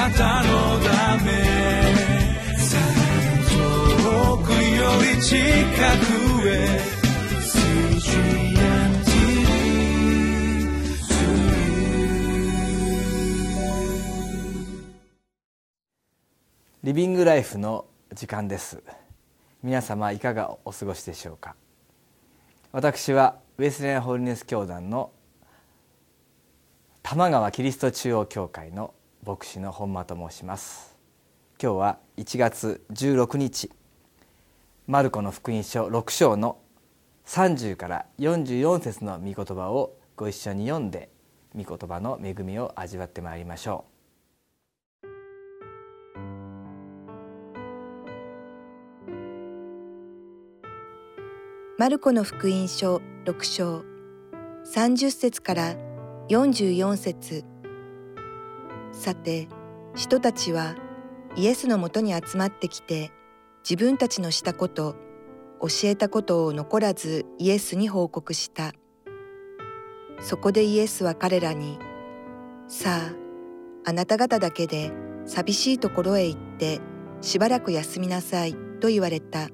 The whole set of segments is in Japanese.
なたのため遠くより近くへリビングライフの時間です。皆様いかがお過ごしでしょうか？私はウェスレンホールネス教団の玉川キリスト中央教会の牧師の本間と申します。今日は1月16日。マルコの福音書6章の30から44節の御言葉をご一緒に読んで御言葉の恵みを味わってまいりましょう。マルコの福音書6章30節から44節。さて人たちはイエスのもとに集まってきて自分たちのしたこと教えたことを残らずイエスに報告したそこでイエスは彼らに「さああなた方だけで寂しいところへ行ってしばらく休みなさい」と言われた。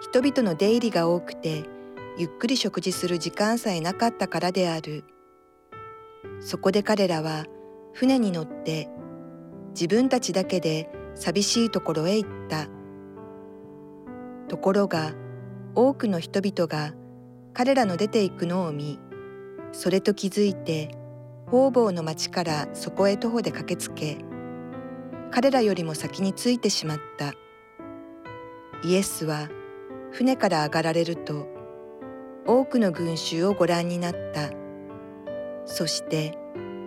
人々の出入りが多くてゆっくり食事する時間さえなかったからであるそこで彼らは船に乗って自分たちだけで寂しいところへ行った。ところが多くの人々が彼らの出て行くのを見それと気づいて方々の町からそこへ徒歩で駆けつけ彼らよりも先に着いてしまった。イエスは船から上がられると多くの群衆をご覧になった。そして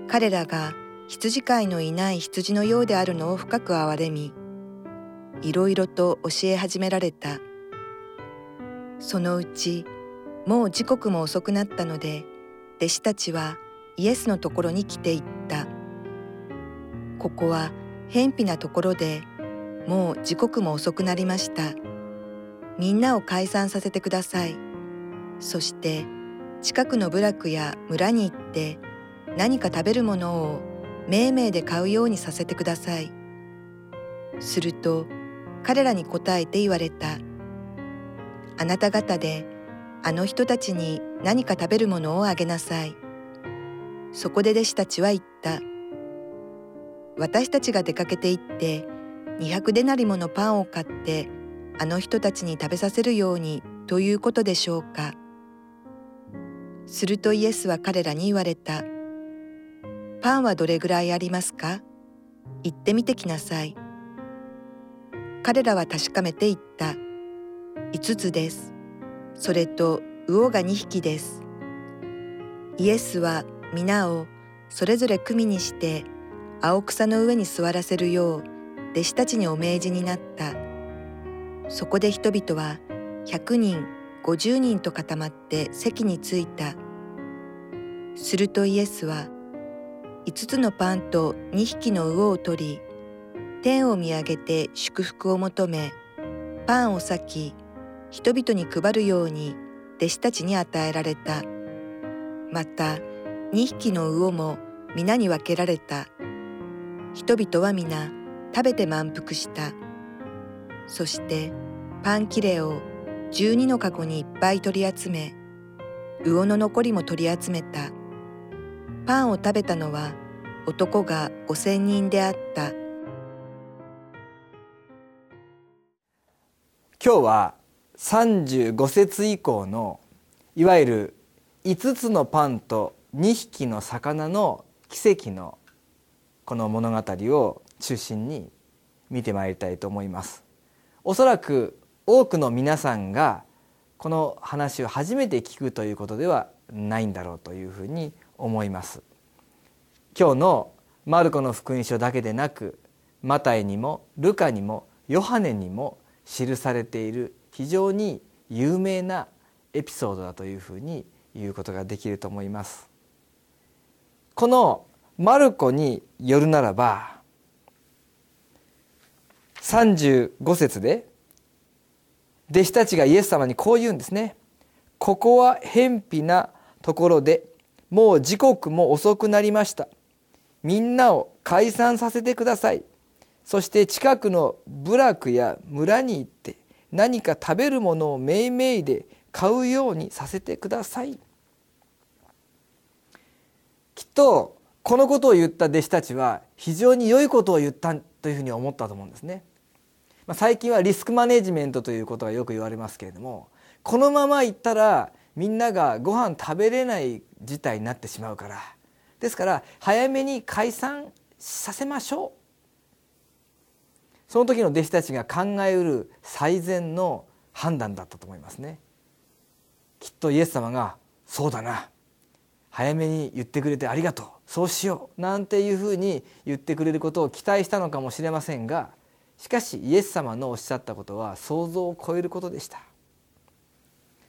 彼らが羊飼いのいない羊のようであるのを深く憐れみいろいろと教え始められたそのうちもう時刻も遅くなったので弟子たちはイエスのところに来ていったここは偏僻なところでもう時刻も遅くなりました。みんなを解散させてください。そして近くの部落や村に行って何か食べるものを命名で買うようにさせてください。すると彼らに答えて言われた。あなた方であの人たちに何か食べるものをあげなさい。そこで弟子たちは言った。私たちが出かけて行って200デナリものパンを買ってあの人たちに食べさせるようにということでしょうか。するとイエスは彼らに言われた。パンはどれぐらいありますか？言ってみてきなさい。彼らは確かめて言った。5つです。それと魚が2匹です。イエスは皆をそれぞれ組にして青草の上に座らせるよう弟子たちにお命じになった。そこで人々は100人50人と固まって席に着いたするとイエスは5つのパンと2匹の魚を取り天を見上げて祝福を求めパンを裂き人々に配るように弟子たちに与えられた。また2匹の魚も皆に分けられた。人々は皆食べて満腹した。そしてパン切れを12の籠にいっぱい取り集め魚の残りも取り集めた。パンを食べたのは男が5,000人であった。今日は35節以降のいわゆる5つのパンと2匹の魚の奇跡のこの物語を中心に見てまいりたいと思います。おそらく多くの皆さんがこの話を初めて聞くということではないんだろうというふうに思います今日のマルコの福音書だけでなくマタイにもルカにもヨハネにも記されている非常に有名なエピソードだというふうに言うことができると思いますこのマルコによるならば35節で弟子たちがイエス様にこう言うんですね。ここは偏僻なところでもう時刻も遅くなりました。みんなを解散させてくださいそして近くの部落や村に行って何か食べるものをめいめいで買うようにさせてくださいきっとこのことを言った弟子たちは非常に良いことを言ったというふうに思ったと思うんですね。まあ、最近はリスクマネジメントということがよく言われますけれどもこのままいったらみんながご飯食べれない事態になってしまうから。ですから早めに解散させましょう。その時の弟子たちが考えうる最善の判断だったと思いますね。きっとイエス様が「そうだな。早めに言ってくれてありがとう。そうしよう」なんていうふうに言ってくれることを期待したのかもしれませんがしかしイエス様のおっしゃったことは想像を超えることでした。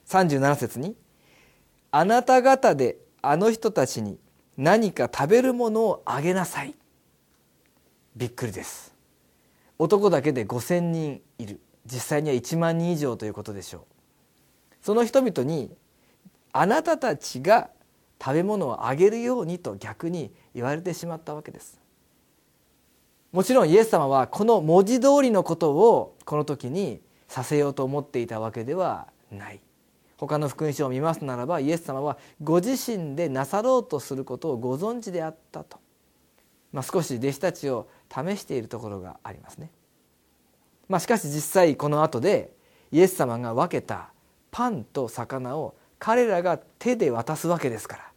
37節に「あなた方であの人たちに何か食べるものをあげなさい」びっくりです。男だけで5,000人いる。実際には1万人以上ということでしょう。その人々にあなたたちが食べ物をあげるようにと逆に言われてしまったわけです。もちろんイエス様はこの文字通りのことをこの時にさせようと思っていたわけではない。他の福音書を見ますならばイエス様はご自身でなさろうとすることをご存知であったと、まあ、少し弟子たちを試しているところがありますね。まあ、しかし実際この後でイエス様が分けたパンと魚を彼らが手で渡すわけですから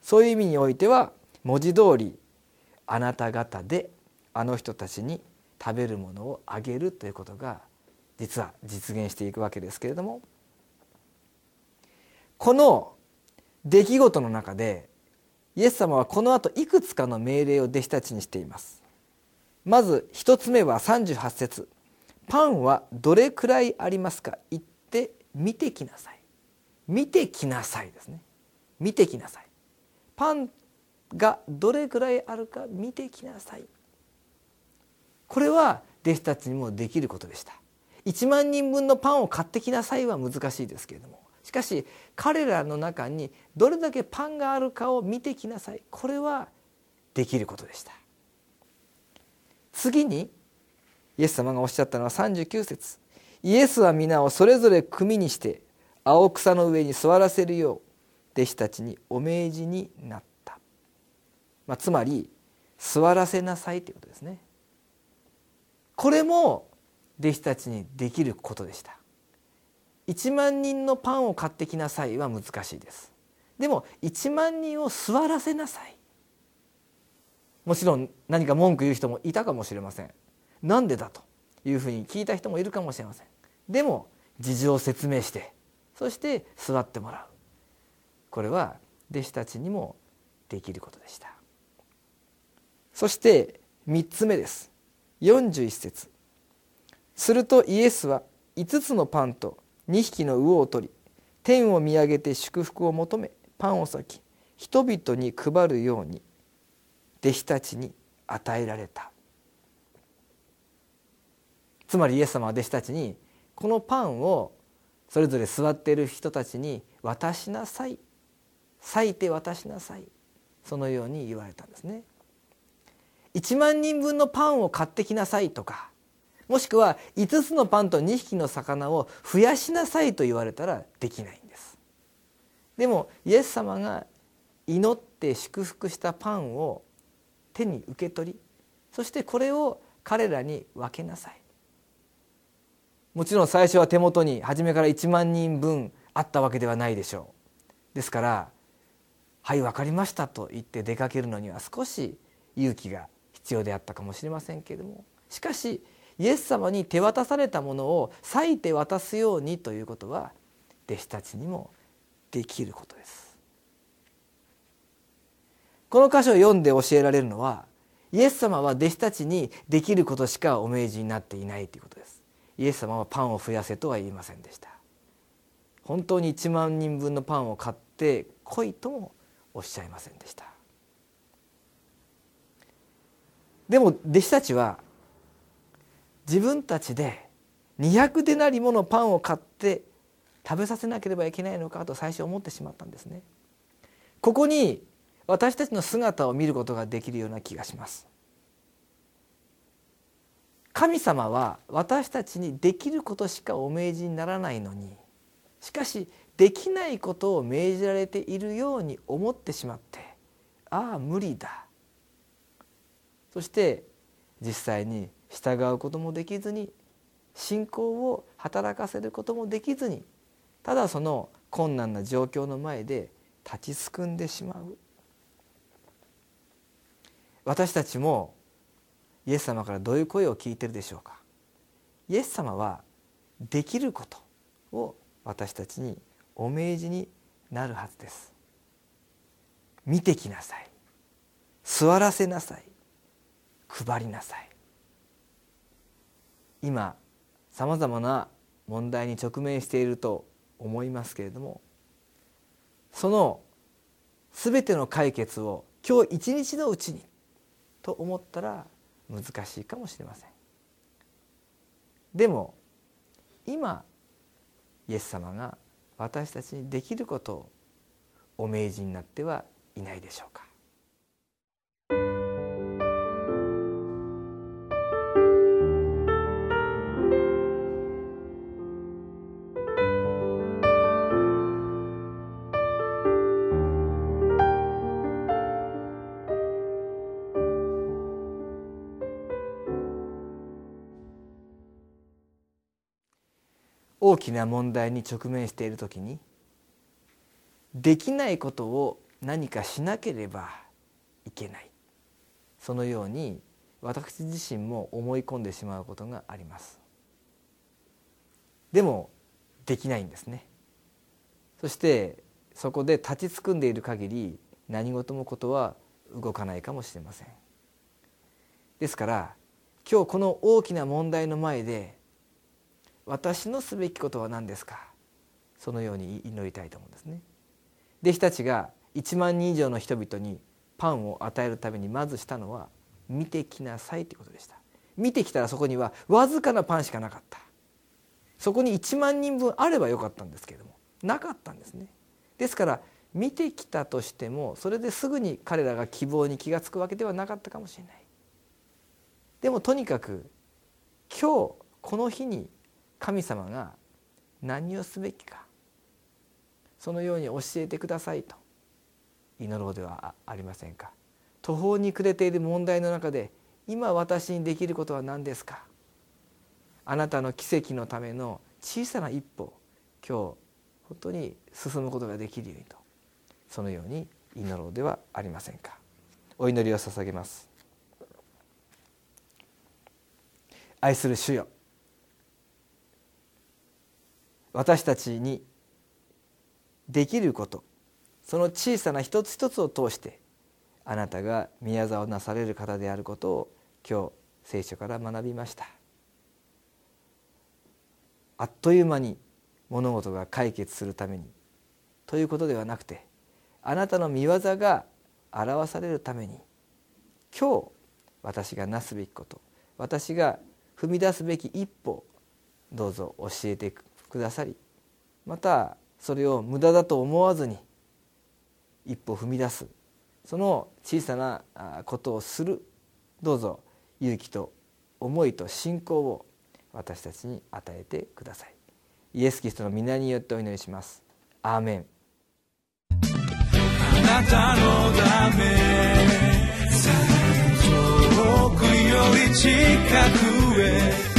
そういう意味においては文字通りあなた方であの人たちに食べるものをあげるということが実は実現していくわけですけれどもこの出来事の中でイエス様はこの後いくつかの命令を弟子たちにしています。まず一つ目は38節。パンはどれくらいありますか？言って見てきなさい。見てきなさいですね。見てきなさい。パンがどれくらいあるか見てきなさい。これは弟子たちにもできることでした。1万人分のパンを買ってきなさいは難しいですけれどもしかし彼らの中にどれだけパンがあるかを見てきなさい。これはできることでした。次にイエス様がおっしゃったのは39節。イエスは皆をそれぞれ組にして青草の上に座らせるよう弟子たちにお命じになった、まあ、つまり座らせなさいということですね。これも弟子たちにできることでした。1万人のパンを買ってきなさいは難しいです。でも1万人を座らせなさい。もちろん何か文句言う人もいたかもしれません。なんでだというふうに聞いた人もいるかもしれません。でも事情を説明してそして座ってもらう。これは弟子たちにもできることでした。そして3つ目です。41節。するとイエスは5つのパンと2匹の魚を取り天を見上げて祝福を求めパンを裂き人々に配るように弟子たちに与えられた。つまりイエス様は弟子たちにこのパンをそれぞれ座っている人たちに渡しなさい裂いて渡しなさいそのように言われたんですね。1万人分のパンを買ってきなさいとかもしくは5つのパンと2匹の魚を増やしなさいと言われたらできないんです。でもイエス様が祈って祝福したパンを手に受け取りそしてこれを彼らに分けなさい。もちろん最初は手元に初めから1万人分あったわけではないでしょう。ですから「はい分かりました」と言って出かけるのには少し勇気が必要であったかもしれませんけれども。しかしイエス様に手渡されたものを割いて渡すようにということは弟子たちにもできることです。この箇所を読んで教えられるのはイエス様は弟子たちにできることしかお命じになっていないということです。イエス様はパンを増やせとは言いませんでした。本当に1万人分のパンを買って来いともおっしゃいませんでした。でも弟子たちは自分たちで200デナリものパンを買って食べさせなければいけないのかと最初思ってしまったんですね。ここに私たちの姿を見ることができるような気がします神様は私たちにできることしかお命じにならないのにしかしできないことを命じられているように思ってしまってああ無理だそして実際に従うこともできずに信仰を働かせることもできずにただその困難な状況の前で立ちすくんでしまう。私たちもイエス様からどういう声を聞いてるでしょうか。イエス様はできることを私たちにお命じになるはずです。見てきなさい。座らせなさい。配りなさい。今さまざまな問題に直面していると思いますけれどもその全ての解決を今日一日のうちにと思ったら難しいかもしれません。でも今イエス様が私たちにできることをお命じになってはいないでしょうか。大きな問題に直面している時にできないことを何かしなければいけない。そのように私自身も思い込んでしまうことがあります。でもできないんですね。そしてそこで立ちすくんでいる限り何事もことは動かないかもしれません。ですから今日この大きな問題の前で私のすべきことは何ですか？そのように祈りたいと思うんですね。弟子たちが1万人以上の人々にパンを与えるためにまずしたのは見てきなさいということでした。見てきたらそこにはわずかなパンしかなかった。そこに1万人分あればよかったんですけれどもなかったんですね。ですから見てきたとしてもそれですぐに彼らが希望に気が付くわけではなかったかもしれない。でもとにかく今日この日に神様が何をすべきかそのように教えてくださいと祈ろうではありませんか。途方に暮れている問題の中で今私にできることは何ですか。あなたの奇跡のための小さな一歩今日本当に進むことができるようにとそのように祈ろうではありませんか。お祈りを捧げます。愛する主よ私たちにできること。その小さな一つ一つを通してあなたが宮沢をなされる方であることを今日聖書から学びました。あっという間に物事が解決するためにということではなくてあなたの見業が表されるために今日私がなすべきこと私が踏み出すべき一歩どうぞ教えていくくださりまたそれを無駄だと思わずに一歩踏み出す。その小さなことをする。どうぞ勇気と思いと信仰を私たちに与えてください。イエス・キリストの皆によってお祈りします。アーメン。あなたのため遠くより近くへ